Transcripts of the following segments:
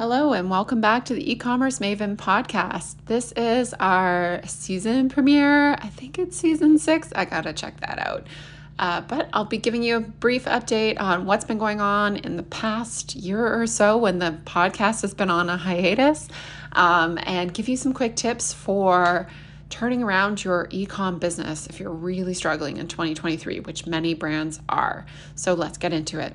Hello, and welcome back to the e commerce Maven podcast. This is our season premiere. I think it's season six. I gotta check that out. Uh, but I'll be giving you a brief update on what's been going on in the past year or so when the podcast has been on a hiatus um, and give you some quick tips for turning around your e-com business if you're really struggling in 2023 which many brands are so let's get into it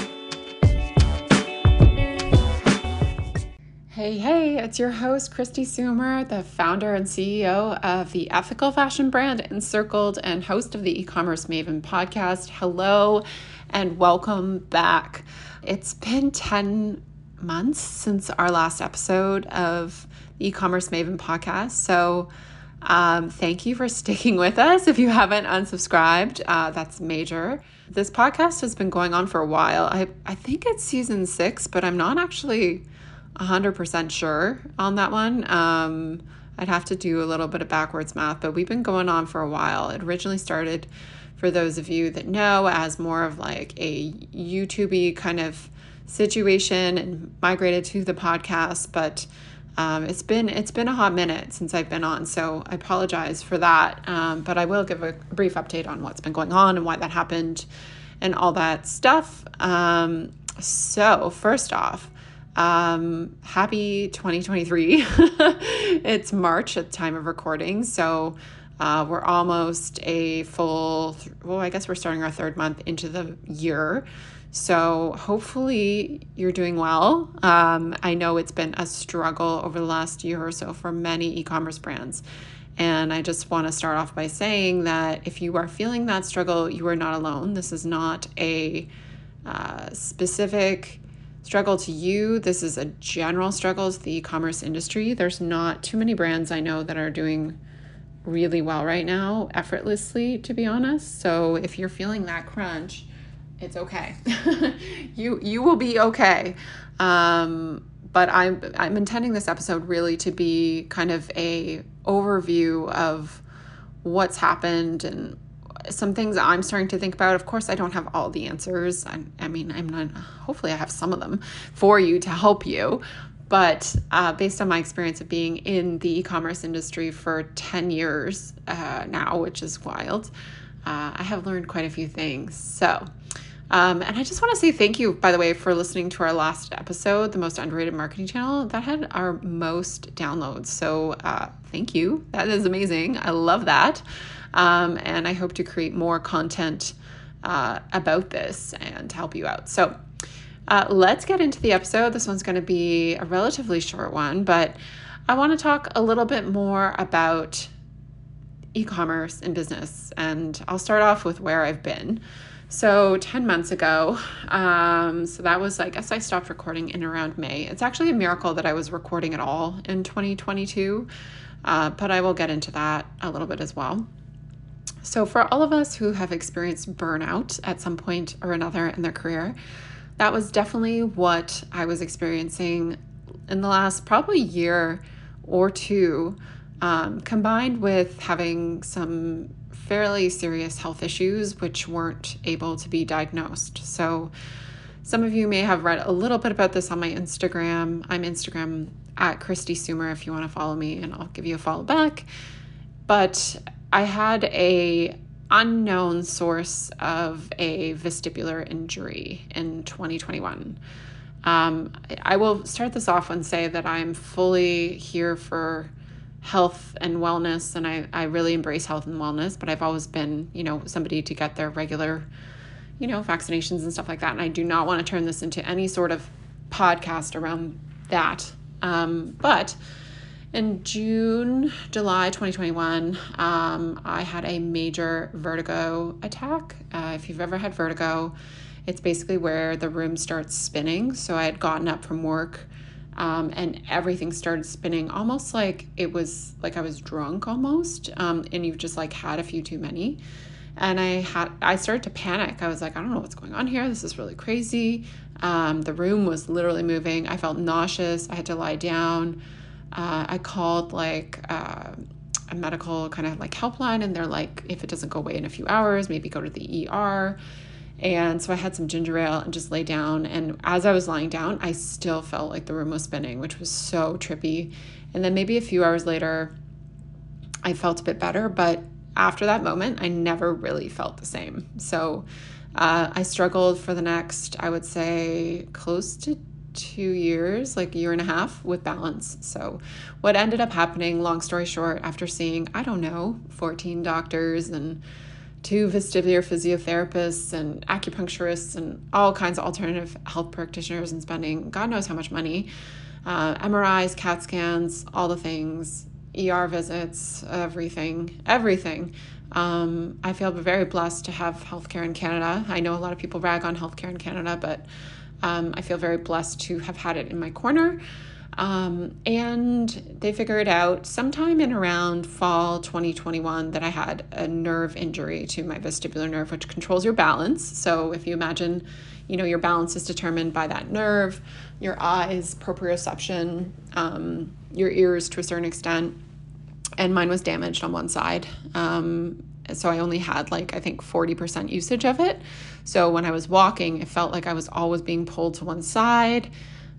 Hey, hey, it's your host, Kristi Soomer, the founder and CEO of the ethical fashion brand Encircled and host of the e commerce Maven podcast. Hello and welcome back. It's been 10 months since our last episode of the e commerce Maven podcast. So, um, thank you for sticking with us. If you haven't unsubscribed, uh, that's major. This podcast has been going on for a while. I, I think it's season six, but I'm not actually 100% sure on that one. Um, I'd have to do a little bit of backwards math, but we've been going on for a while. It originally started, for those of you that know, as more of like a YouTube kind of situation and migrated to the podcast, but um, it's been it's been a hot minute since I've been on, so I apologize for that. Um, but I will give a brief update on what's been going on and why that happened, and all that stuff. Um, so first off, um, happy 2023. it's March at the time of recording. So uh, we're almost a full, well, I guess we're starting our third month into the year. So hopefully you're doing well. Um, I know it's been a struggle over the last year or so for many e commerce brands. And I just want to start off by saying that if you are feeling that struggle, you are not alone. This is not a uh, specific struggle to you. This is a general struggle to the e commerce industry. There's not too many brands I know that are doing really well right now, effortlessly, to be honest. So if you're feeling that crunch, it's okay. you you will be okay. Um, but I'm I'm intending this episode really to be kind of a overview of what's happened and some things I'm starting to think about. Of course, I don't have all the answers. I, I mean, I'm not, hopefully, I have some of them for you to help you. But uh, based on my experience of being in the e commerce industry for 10 years uh, now, which is wild, uh, I have learned quite a few things. So, um, and I just want to say thank you, by the way, for listening to our last episode, the most underrated marketing channel. That had our most downloads. So, uh, thank you. That is amazing. I love that. Um, and I hope to create more content uh, about this and help you out. So uh, let's get into the episode. This one's going to be a relatively short one, but I want to talk a little bit more about e commerce and business. And I'll start off with where I've been. So, 10 months ago, um, so that was, I guess I stopped recording in around May. It's actually a miracle that I was recording at all in 2022, uh, but I will get into that a little bit as well. So, for all of us who have experienced burnout at some point or another in their career, that was definitely what I was experiencing in the last probably year or two, um, combined with having some fairly serious health issues which weren't able to be diagnosed. So, some of you may have read a little bit about this on my Instagram. I'm Instagram at Kristi Soomer if you want to follow me, and I'll give you a follow back. But I had a unknown source of a vestibular injury in 2021. Um, I will start this off and say that I'm fully here for health and wellness, and I, I really embrace health and wellness, but I've always been, you know, somebody to get their regular, you know, vaccinations and stuff like that. And I do not want to turn this into any sort of podcast around that. Um, but in June, July 2021, um, I had a major vertigo attack. Uh, if you've ever had vertigo, it's basically where the room starts spinning. So I had gotten up from work Um, and everything started spinning almost like it was like I was drunk almost. Um, and you've just like had a few too many. And I had I started to panic. I was like, I don't know what's going on here. This is really crazy. Um, the room was literally moving. I felt nauseous. I had to lie down. Uh, I called like uh, a medical kind of like helpline, and they're like, if it doesn't go away in a few hours, maybe go to the ER. And so I had some ginger ale and just lay down. And as I was lying down, I still felt like the room was spinning, which was so trippy. And then maybe a few hours later, I felt a bit better. But after that moment, I never really felt the same. So uh, I struggled for the next, I would say, close to two years, like a year and a half, with balance. So, what ended up happening, long story short, after seeing, I don't know, 14 doctors and two vestibular physiotherapists and acupuncturists and all kinds of alternative health practitioners and spending God knows how much money, uh, MRIs, CAT scans, all the things, ER visits, everything, everything. Um, I feel very blessed to have healthcare in Canada. I know a lot of people rag on healthcare in Canada, but um, I feel very blessed to have had it in my corner. Um, and they figured out sometime in around fall 2021 that I had a nerve injury to my vestibular nerve, which controls your balance. So if you imagine, you know, your balance is determined by that nerve, your eyes, proprioception, um, your ears to a certain extent. And mine was damaged on one side. Um, so I only had like, I think 40% usage of it. So when I was walking, it felt like I was always being pulled to one side.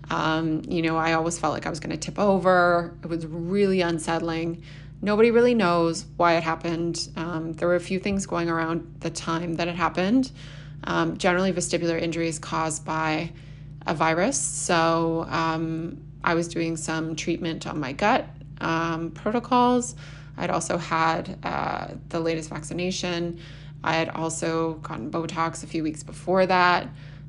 Um, you know, I always felt like I was going to tip over. It was really unsettling. Nobody really knows why it happened. Um, there were a few things going around the time that it happened. Um, generally, vestibular injuries caused by a virus. So um, I was doing some treatment on my gut um, protocols. I'd also had uh, the latest vaccination. I had also gotten Botox a few weeks before that.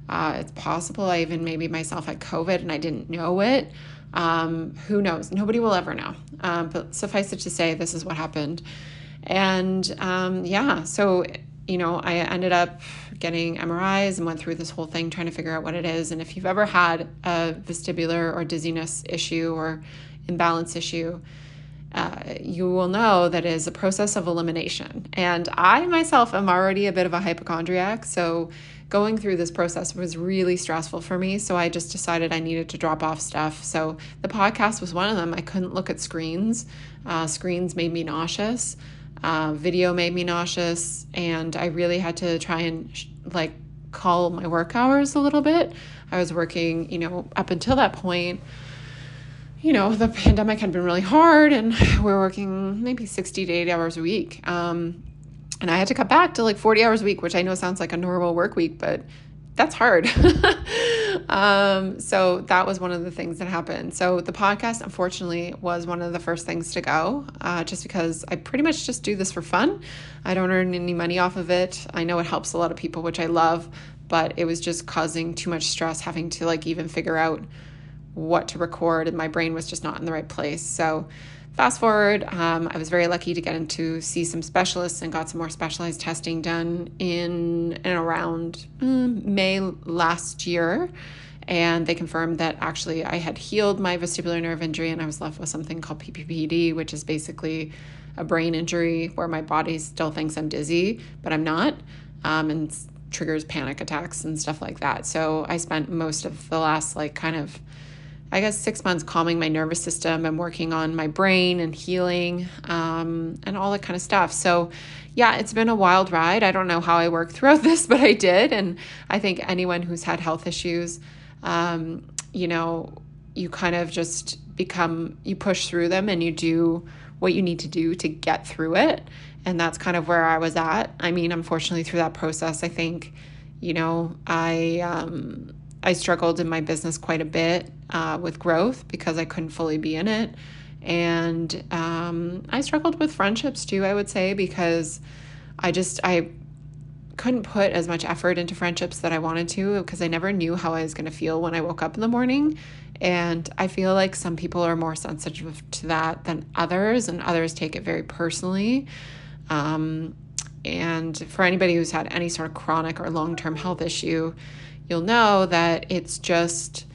Uh, it's possible I even maybe myself had COVID and I didn't know it. Um, who knows? Nobody will ever know. Um, but suffice it to say, this is what happened. And um, yeah, so, you know, I ended up getting MRIs and went through this whole thing trying to figure out what it is. And if you've ever had a vestibular or dizziness issue or imbalance issue, uh, you will know that is a process of elimination. And I myself am already a bit of a hypochondriac. So going through this process was really stressful for me. So I just decided I needed to drop off stuff. So the podcast was one of them. I couldn't look at screens, uh, screens made me nauseous. Uh, video made me nauseous, and I really had to try and sh- like call my work hours a little bit. I was working, you know, up until that point you know, the pandemic had been really hard and we are working maybe 60 to 80 hours a week. Um, and I had to cut back to like 40 hours a week, which I know sounds like a normal work week, but that's hard. um, so that was one of the things that happened. So the podcast, unfortunately, was one of the first things to go, uh, just because I pretty much just do this for fun. I don't earn any money off of it. I know it helps a lot of people, which I love, but it was just causing too much stress having to like even figure out what to record, and my brain was just not in the right place. So, fast forward, um, I was very lucky to get in to see some specialists and got some more specialized testing done in and around mm, May last year. And they confirmed that actually I had healed my vestibular nerve injury and I was left with something called PPPD, which is basically a brain injury where my body still thinks I'm dizzy, but I'm not. Um, and triggers panic attacks and stuff like that. So I spent most of the last like kind of I guess, six months calming my nervous system and working on my brain and healing um, and all that kind of stuff. So, yeah, it's been a wild ride. I don't know how I worked throughout this, but I did. And I think anyone who's had health issues, um, you know, you kind of just become, you push through them and you do what you need to do to get through it. And that's kind of where I was at. I mean, unfortunately, through that process, I think, you know, I, um, I struggled in my business quite a bit uh, with growth because I couldn't fully be in it. And um, I struggled with friendships too, I would say, because I just, I couldn't put as much effort into friendships that I wanted to because I never knew how I was going to feel when I woke up in the morning. And I feel like some people are more sensitive to that than others, and others take it very personally. Um, and for anybody who's had any sort of chronic or long term health issue, you'll know that it's just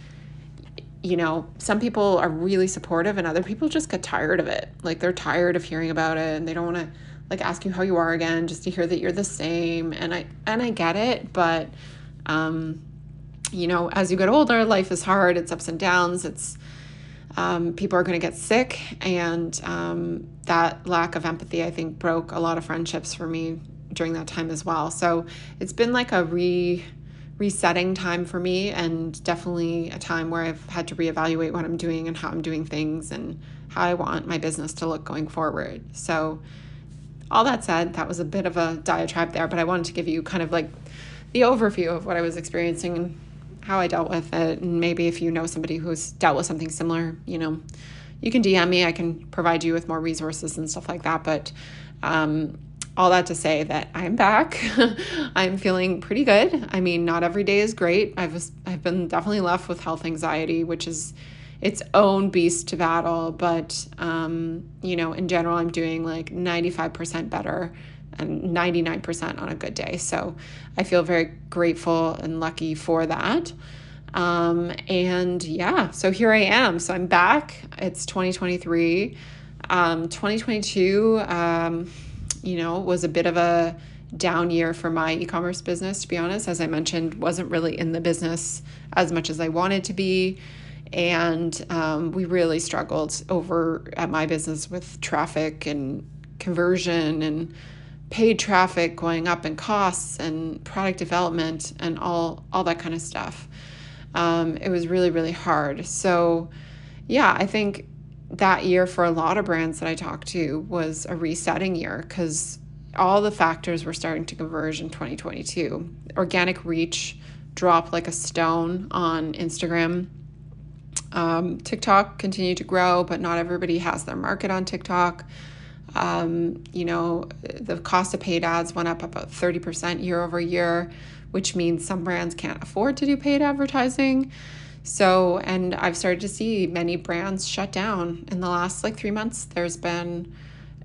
you know, some people are really supportive and other people just get tired of it. Like they're tired of hearing about it and they don't want to like ask you how you are again just to hear that you're the same. And I and I get it, but um you know, as you get older, life is hard, it's ups and downs, it's um, people are going to get sick, and um, that lack of empathy, I think, broke a lot of friendships for me during that time as well. So it's been like a re resetting time for me and definitely a time where I've had to reevaluate what I'm doing and how I'm doing things and how I want my business to look going forward. So, all that said, that was a bit of a diatribe there, but I wanted to give you kind of like the overview of what I was experiencing and how I dealt with it. And maybe if you know somebody who's dealt with something similar, you know, you can DM me. I can provide you with more resources and stuff like that. But um, all that to say that I'm back. I'm feeling pretty good. I mean, not every day is great. I've I've been definitely left with health anxiety, which is its own beast to battle. But um, you know, in general, I'm doing like 95% better and 99% on a good day. So I feel very grateful and lucky for that. Um, and yeah, so here I am. So I'm back. It's 2023. Um, 2022. You know, was a bit of a down year for my e-commerce business to be honest. As i mentioned wasn't really in the business as much as i wanted to be. And um, we really struggled over at my business with traffic and conversion and paid traffic going up in costs and product development and all all that kind of stuff. Um, it was really really hard. So yeah i think that year for a lot of brands that I talked to was a resetting year because all the factors were starting to converge in 2022. Organic reach dropped like a stone on Instagram. Um, TikTok continued to grow, but not everybody has their market on TikTok. Um, you know, the cost of paid ads went up about 30% year over year, which means some brands can't afford to do paid advertising. So, and I've started to see many brands shut down in the last like three months. There's been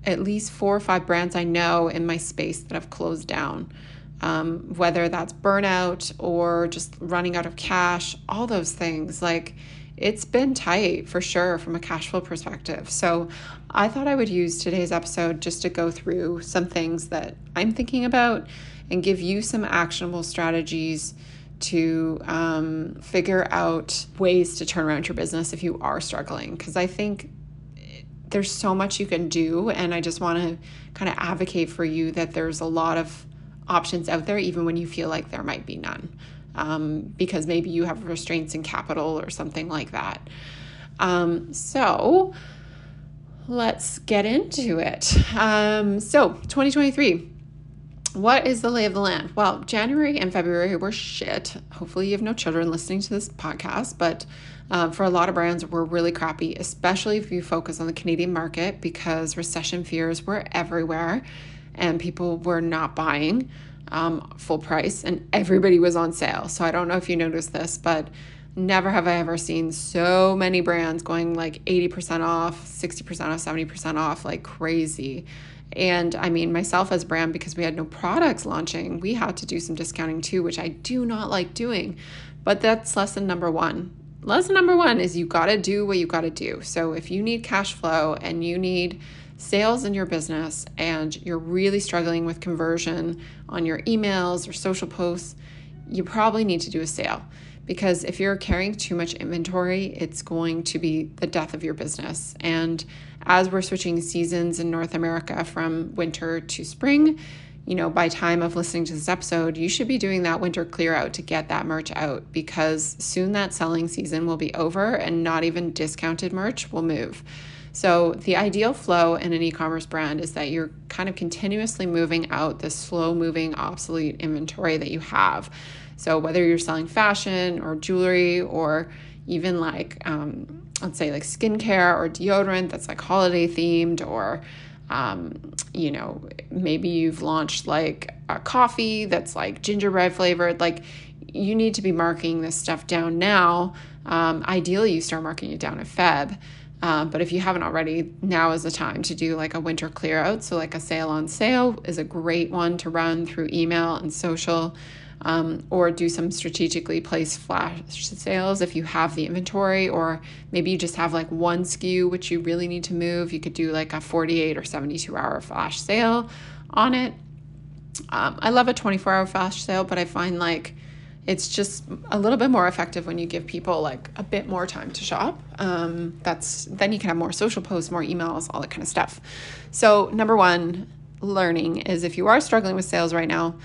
at least four or five brands I know in my space that have closed down. Um, whether that's burnout or just running out of cash, all those things. Like, it's been tight for sure from a cash flow perspective. So, I thought I would use today's episode just to go through some things that I'm thinking about and give you some actionable strategies to um, figure out ways to turn around your business if you are struggling. Because I think there's so much you can do. And I just want to kind of advocate for you that there's a lot of options out there, even when you feel like there might be none. Um, because maybe you have restraints in capital or something like that. Um, so let's get into it. Um, so, 2023 what is the lay of the land? Well, January and February were shit. Hopefully, you have no children listening to this podcast, but um, for a lot of brands, were really crappy, especially if you focus on the Canadian market because recession fears were everywhere and people were not buying um, full price and everybody was on sale. So, I don't know if you noticed this, but never have I ever seen so many brands going like 80% off, 60% off, 70% off, like crazy. And I mean, myself as brand, because we had no products launching, we had to do some discounting too, which I do not like doing. But that's lesson number one. Lesson number one is you got to do what you got to do. So if you need cash flow and you need sales in your business and you're really struggling with conversion on your emails or social posts, you probably need to do a sale because if you're carrying too much inventory, it's going to be the death of your business. And as we're switching seasons in North America from winter to spring, you know, by time of listening to this episode, you should be doing that winter clear out to get that merch out because soon that selling season will be over and not even discounted merch will move. So, the ideal flow in an e commerce brand is that you're kind of continuously moving out the slow moving, obsolete inventory that you have. So, whether you're selling fashion or jewelry or even like, um, let's say, like skincare or deodorant that's like holiday themed, or, um, you know, maybe you've launched like a coffee that's like gingerbread flavored, like you need to be marking this stuff down now. Um, ideally, you start marking it down in Feb. Uh, but if you haven't already, now is the time to do like a winter clear out. So, like a sale on sale is a great one to run through email and social. Um, or do some strategically placed flash sales if you have the inventory, or maybe you just have like one SKU which you really need to move. You could do like a 48 or 72 hour flash sale on it. Um, I love a 24 hour flash sale, but I find like it's just a little bit more effective when you give people like a bit more time to shop. Um, that's then you can have more social posts, more emails, all that kind of stuff. So number one, learning is if you are struggling with sales right now,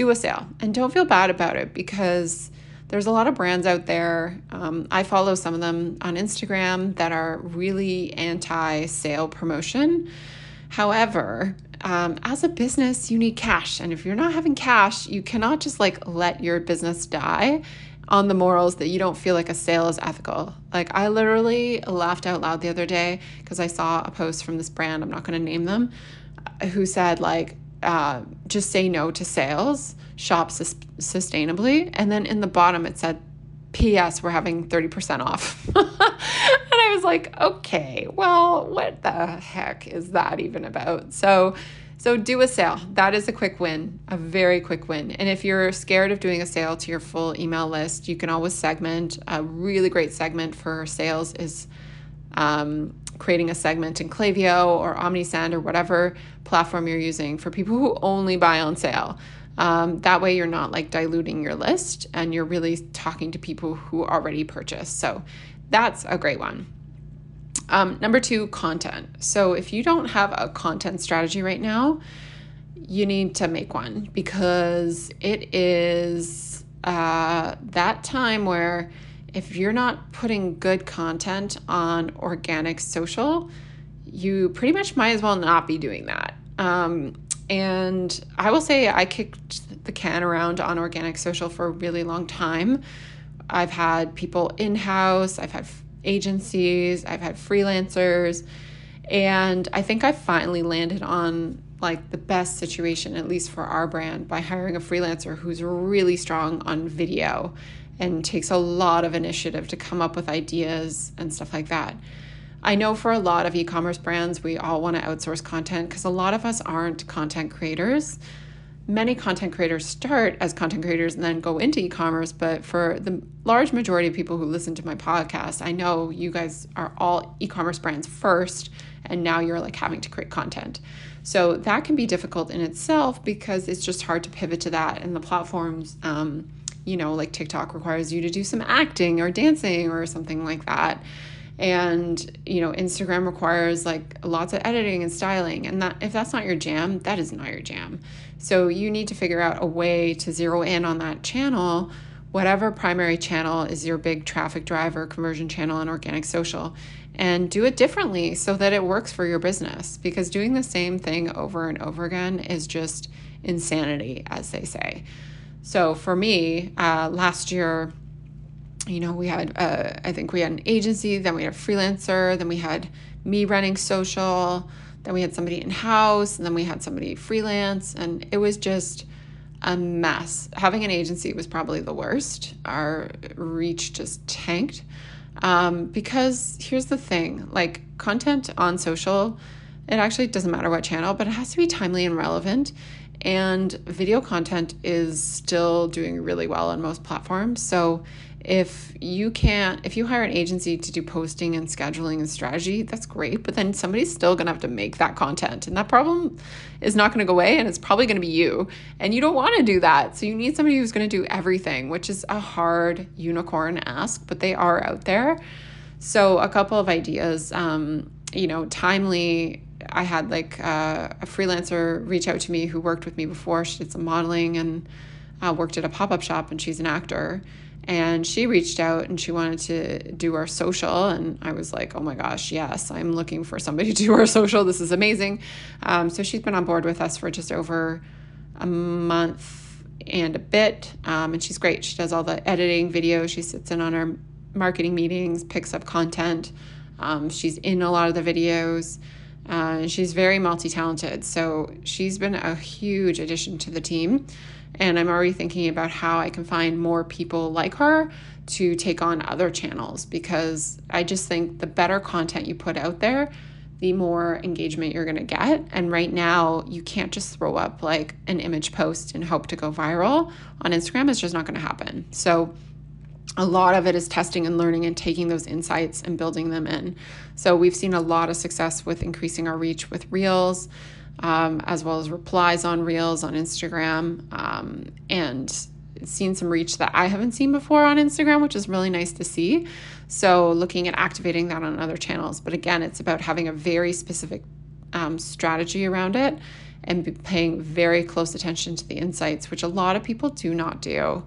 do a sale and don't feel bad about it because there's a lot of brands out there. Um, I follow some of them on Instagram that are really anti sale promotion. However, um, as a business, you need cash. And if you're not having cash, you cannot just like let your business die on the morals that you don't feel like a sale is ethical. Like, I literally laughed out loud the other day because I saw a post from this brand, I'm not going to name them, who said, like, uh, just say no to sales, shop sus- sustainably. And then in the bottom, it said, P.S. We're having 30% off. and I was like, okay, well, what the heck is that even about? So, so do a sale. That is a quick win, a very quick win. And if you're scared of doing a sale to your full email list, you can always segment. A really great segment for sales is um, creating a segment in Klaviyo or OmniSend or whatever platform you're using for people who only buy on sale. Um, that way, you're not like diluting your list and you're really talking to people who already purchased. So, that's a great one. Um, number two, content. So, if you don't have a content strategy right now, you need to make one because it is uh, that time where if you're not putting good content on organic social, you pretty much might as well not be doing that. Um, and I will say I kicked the can around on organic social for a really long time. I've had people in house, I've had agencies, I've had freelancers, and I think I finally landed on like the best situation, at least for our brand, by hiring a freelancer who's really strong on video and takes a lot of initiative to come up with ideas and stuff like that. I know for a lot of e commerce brands, we all want to outsource content because a lot of us aren't content creators. Many content creators start as content creators and then go into e commerce, but for the large majority of people who listen to my podcast, I know you guys are all e commerce brands first, and now you're like having to create content. So that can be difficult in itself because it's just hard to pivot to that, and the platforms. Um, you know, like TikTok requires you to do some acting or dancing or something like that. And you know instagram requires like lots of editing and styling. And that if that's not your jam that is not your jam. So you need to figure out a way to zero in on that channel. Whatever primary channel is your big traffic driver conversion channel and organic social. And do it differently so that it works for your business. Because doing the same thing over and over again is just insanity as they say so for me uh, last year you know, we had, uh, I think we had an agency, then we had a freelancer, then we had me running social, then we had somebody in house, and then we had somebody freelance, and it was just a mess. Having an agency was probably the worst. Our reach just tanked. Um, because here's the thing like content on social, it actually doesn't matter what channel, but it has to be timely and relevant. And video content is still doing really well on most platforms. So if you can't if you hire an agency to do posting and scheduling and strategy that's great but then somebody's still going to have to make that content. And that problem is not going to go away and it's probably going to be you. And you don't want to do that. So you need somebody who's going to do everything which is a hard unicorn ask but they are out there. So a couple of ideas um, you know timely i had like uh, a freelancer reach out to me who worked with me before. She did some modeling and uh, worked at a pop-up shop and she's an actor. And she reached out and she wanted to do our social and i was like oh my gosh yes i'm looking for somebody to do our social. This is amazing. Um, so she's been on board with us for just over a month and a bit um, and she's great. She does all the editing video she sits in on our marketing meetings picks up content. Um, she's in a lot of the videos uh, she's very multi-talented so she's been a huge addition to the team and I'm already thinking about how I can find more people like her to take on other channels because I just think the better content you put out there, the more engagement you're going to get. And right now, you can't just throw up like an image post and hope to go viral on Instagram. It's just not going to happen. So, a lot of it is testing and learning and taking those insights and building them in. So, we've seen a lot of success with increasing our reach with Reels, um, as well as replies on Reels on Instagram, um, and seen some reach that I haven't seen before on Instagram, which is really nice to see. So, looking at activating that on other channels. But again, it's about having a very specific um, strategy around it and paying very close attention to the insights, which a lot of people do not do.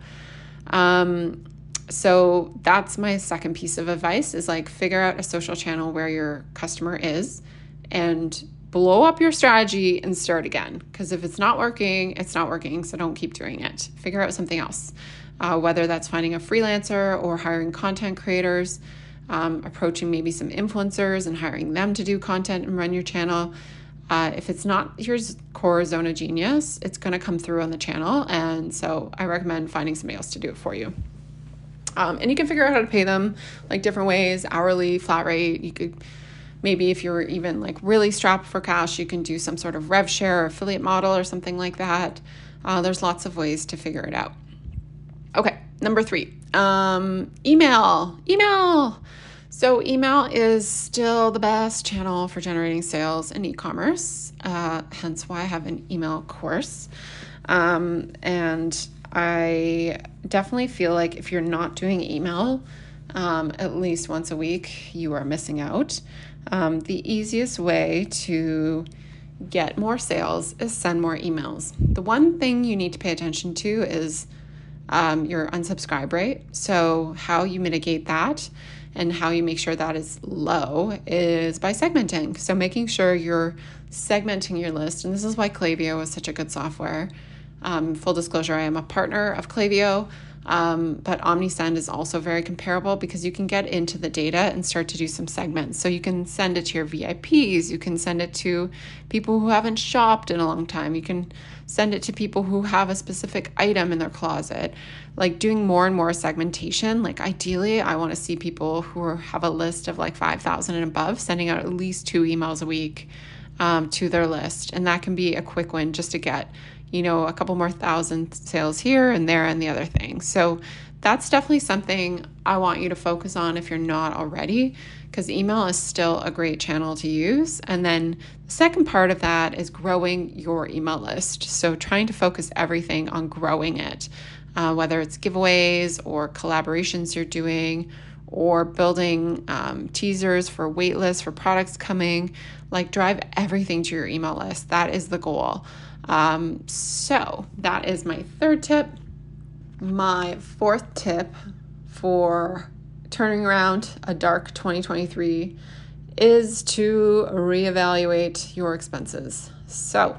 Um, so that's my second piece of advice is like figure out a social channel where your customer is and blow up your strategy and start again. Because if it's not working, it's not working. So don't keep doing it. Figure out something else, uh, whether that's finding a freelancer or hiring content creators, um, approaching maybe some influencers and hiring them to do content and run your channel. Uh, if it's not your core zone of genius, it's going to come through on the channel. And so I recommend finding somebody else to do it for you. Um, and you can figure out how to pay them like different ways hourly, flat rate. You could maybe if you're even like really strapped for cash, you can do some sort of rev share or affiliate model or something like that. Uh, there's lots of ways to figure it out. Okay, number three, um, email. Email. So, email is still the best channel for generating sales in e commerce, uh, hence why I have an email course. Um, and I definitely feel like if you're not doing email um, at least once a week, you are missing out. Um, the easiest way to get more sales is send more emails. The one thing you need to pay attention to is um, your unsubscribe rate. So, how you mitigate that and how you make sure that is low is by segmenting. So, making sure you're segmenting your list. And this is why Klaviyo is such a good software. Um, full disclosure, I am a partner of Klaviyo. Um, but OmniSend is also very comparable because you can get into the data and start to do some segments. So you can send it to your VIPs, you can send it to people who haven't shopped in a long time, you can send it to people who have a specific item in their closet. Like doing more and more segmentation. Like ideally, I want to see people who have a list of like 5,000 and above sending out at least two emails a week um, to their list. And that can be a quick win just to get you know, a couple more thousand sales here and there and the other thing. So that's definitely something I want you to focus on if you're not already, because email is still a great channel to use. And then the second part of that is growing your email list. So trying to focus everything on growing it, uh, whether it's giveaways or collaborations you're doing or building um, teasers for waitlists for products coming. Like, drive everything to your email list. That is the goal. Um, so that is my third tip. My fourth tip for turning around a dark 2023 is to reevaluate your expenses. So,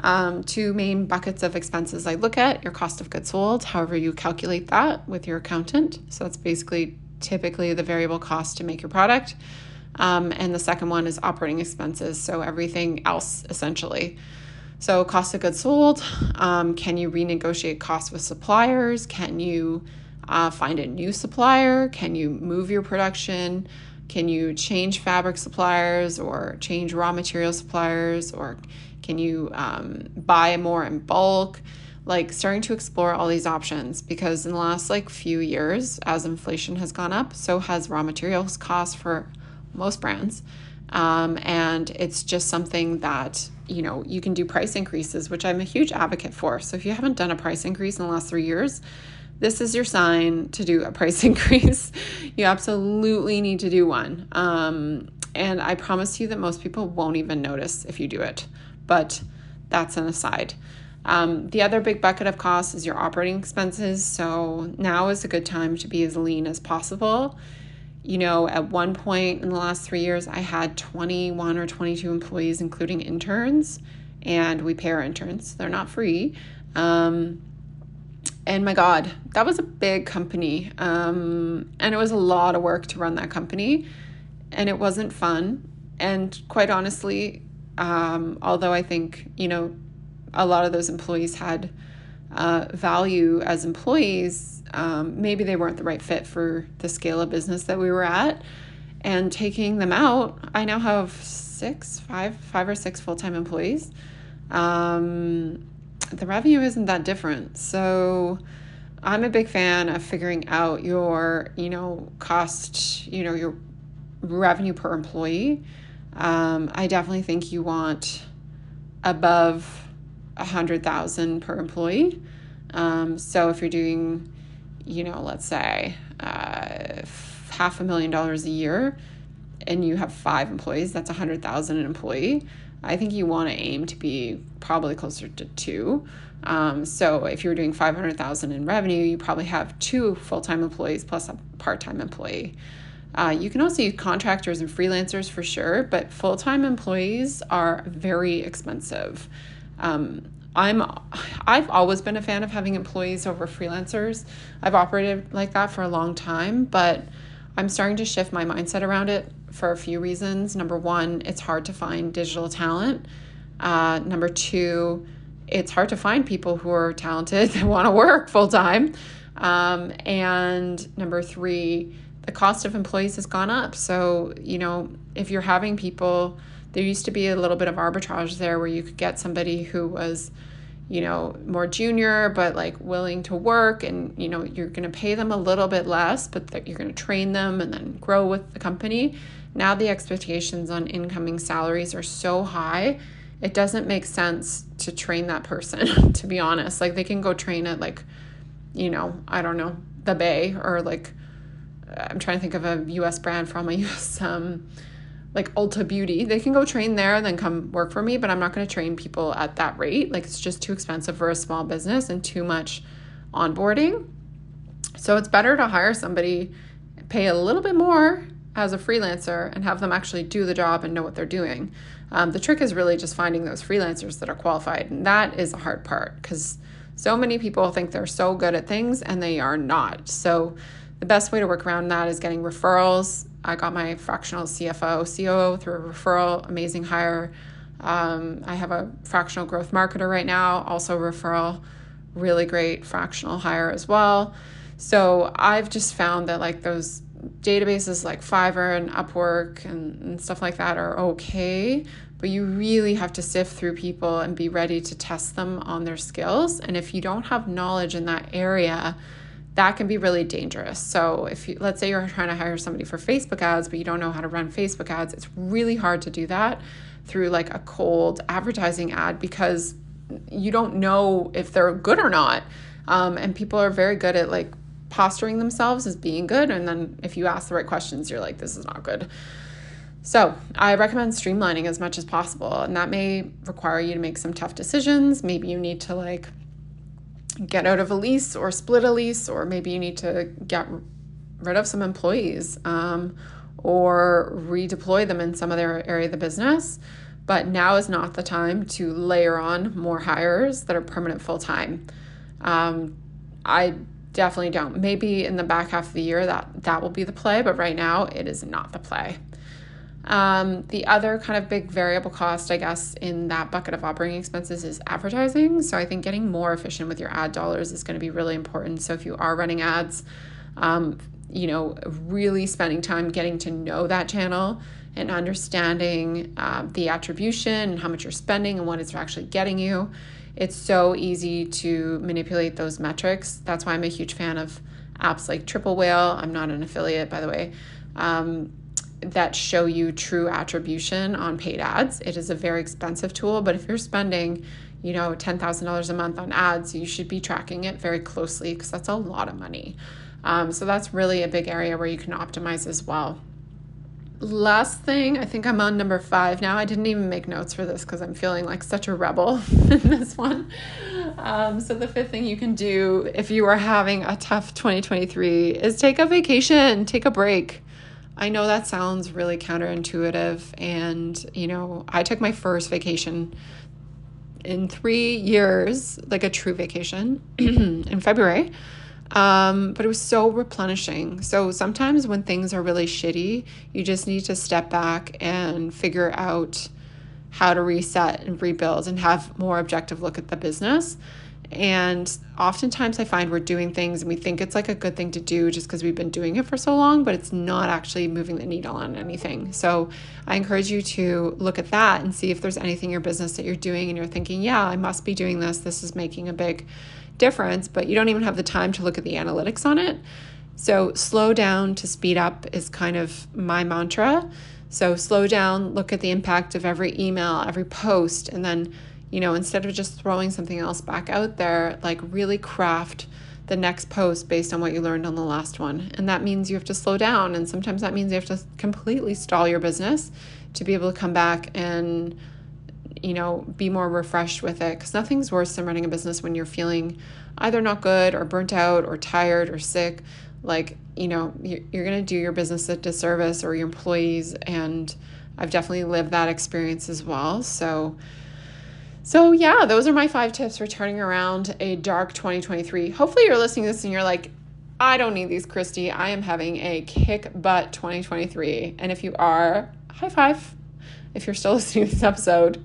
um, two main buckets of expenses I look at your cost of goods sold, however, you calculate that with your accountant. So, that's basically typically the variable cost to make your product. Um, and the second one is operating expenses. So, everything else essentially. So, cost of goods sold um, can you renegotiate costs with suppliers? Can you uh, find a new supplier? Can you move your production? Can you change fabric suppliers or change raw material suppliers? Or can you um, buy more in bulk? Like starting to explore all these options because in the last like few years, as inflation has gone up, so has raw materials cost for most brands. Um, and it's just something that you know, you can do price increases, which I'm a huge advocate for. So if you haven't done a price increase in the last three years, this is your sign to do a price increase. you absolutely need to do one. Um, and I promise you that most people won't even notice if you do it. But that's an aside. Um, the other big bucket of costs is your operating expenses. So now is a good time to be as lean as possible you know, at one point in the last three years, I had 21 or 22 employees, including interns, and we pay our interns. They're not free. Um, and my God, that was a big company. Um, and it was a lot of work to run that company, and it wasn't fun. And quite honestly, um, although I think, you know, a lot of those employees had uh, value as employees, um, maybe they weren't the right fit for the scale of business that we were at. and taking them out, I now have six, five, five or six full time employees. Um, the revenue isn't that different. So I'm a big fan of figuring out your, you know, cost, you know, your revenue per employee. Um, I definitely think you want above a hundred thousand per employee. Um, so if you're doing, you know, let's say uh, half a million dollars a year, and you have five employees, that's a hundred thousand an employee. I think you want to aim to be probably closer to two. Um, so if you're doing 500,000 in revenue, you probably have two full-time employees plus a part-time employee. Uh, you can also use contractors and freelancers for sure, but full-time employees are very expensive. Um, I'm I've always been a fan of having employees over freelancers. I've operated like that for a long time, but I'm starting to shift my mindset around it for a few reasons. Number one, it's hard to find digital talent. Uh, number two, it's hard to find people who are talented that want to work full time. Um, and number three, the cost of employees has gone up. So, you know, if you're having people, there used to be a little bit of arbitrage there where you could get somebody who was, you know, more junior, but like willing to work and, you know, you're going to pay them a little bit less, but you're going to train them and then grow with the company. Now the expectations on incoming salaries are so high, it doesn't make sense to train that person, to be honest. Like they can go train at like, you know, I don't know, the Bay or like I'm trying to think of a US brand from a US um like Ulta Beauty. They can go train there and then come work for me, but I'm not going to train people at that rate. Like it's just too expensive for a small business and too much onboarding. So it's better to hire somebody, pay a little bit more as a freelancer and have them actually do the job and know what they're doing. Um, the trick is really just finding those freelancers that are qualified. And that is the hard part because so many people think they're so good at things and they are not. So the best way to work around that is getting referrals. I got my fractional CFO, COO through a referral, amazing hire. Um, I have a fractional growth marketer right now, also referral, really great fractional hire as well. So I've just found that like those databases like Fiverr and Upwork and, and stuff like that are okay, but you really have to sift through people and be ready to test them on their skills. And if you don't have knowledge in that area, that can be really dangerous. So, if you, let's say you're trying to hire somebody for Facebook ads, but you don't know how to run Facebook ads, it's really hard to do that through like a cold advertising ad because you don't know if they're good or not. Um, and people are very good at like posturing themselves as being good. And then if you ask the right questions, you're like, this is not good. So I recommend streamlining as much as possible. And that may require you to make some tough decisions. Maybe you need to like get out of a lease or split a lease, or maybe you need to get rid of some employees um, or redeploy them in some other area of the business. But now is not the time to layer on more hires that are permanent full time. Um, I definitely don't. Maybe in the back half of the year that that will be the play, but right now it is not the play. Um, the other kind of big variable cost, I guess, in that bucket of operating expenses is advertising. So I think getting more efficient with your ad dollars is going to be really important. So if you are running ads, um, you know, really spending time getting to know that channel and understanding uh, the attribution and how much you're spending and what it's actually getting you it's so easy to manipulate those metrics. That's why I'm a huge fan of apps like Triple Whale. I'm not an affiliate, by the way, um, that show you true attribution on paid ads. It is a very expensive tool, but if you're spending, you know, $10,000 a month on ads, you should be tracking it very closely because that's a lot of money. Um, so that's really a big area where you can optimize as well last thing, I think I'm on number five now. I didn't even make notes for this because I'm feeling like such a rebel in this one. Um, so, the fifth thing you can do if you are having a tough 2023 is take a vacation, take a break. I know that sounds really counterintuitive. And, you know, I took my first vacation in three years, like a true vacation in February. Um, but it was so replenishing. So sometimes when things are really shitty, you just need to step back and figure out how to reset and rebuild and have more objective look at the business. And oftentimes I find we're doing things and we think it's like a good thing to do just because we've been doing it for so long, but it's not actually moving the needle on anything. So I encourage you to look at that and see if there's anything in your business that you're doing and you're thinking, yeah, I must be doing this. This is making a big difference, but you don't even have the time to look at the analytics on it. So slow down to speed up is kind of my mantra. So slow down, look at the impact of every email, every post, and then you know, instead of just throwing something else back out there, like really craft the next post based on what you learned on the last one. And that means you have to slow down. And sometimes that means you have to completely stall your business to be able to come back and, you know, be more refreshed with it. Because nothing's worse than running a business when you're feeling either not good or burnt out or tired or sick. Like, you know, you're going to do your business a disservice or your employees. And I've definitely lived that experience as well. So, so, yeah, those are my five tips for turning around a dark 2023. Hopefully, you're listening to this and you're like, I don't need these, Kristi. I am having a kick butt 2023. And if you are, high five. If you're still listening to this episode,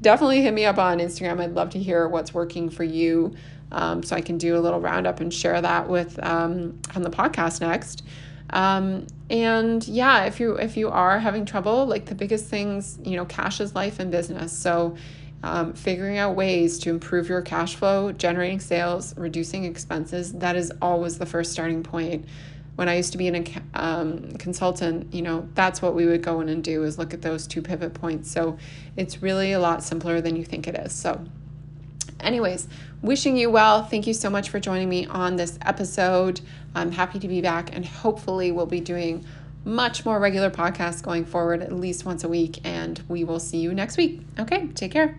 definitely hit me up on Instagram. I'd love to hear what's working for you um, so I can do a little roundup and share that with um, on the podcast next. Um, and yeah, if you if you are having trouble, like the biggest things, you know, cash is life in business. So um, figuring out ways to improve your cash flow, generating sales, reducing expenses, that is always the first starting point. When I used to be an um, consultant, you know, that's what we would go in and do is look at those two pivot points. So it's really a lot simpler than you think it is. So, anyways, wishing you well. Thank you so much for joining me on this episode. I'm happy to be back, and hopefully, we'll be doing much more regular podcasts going forward, at least once a week. And we will see you next week. Okay, take care.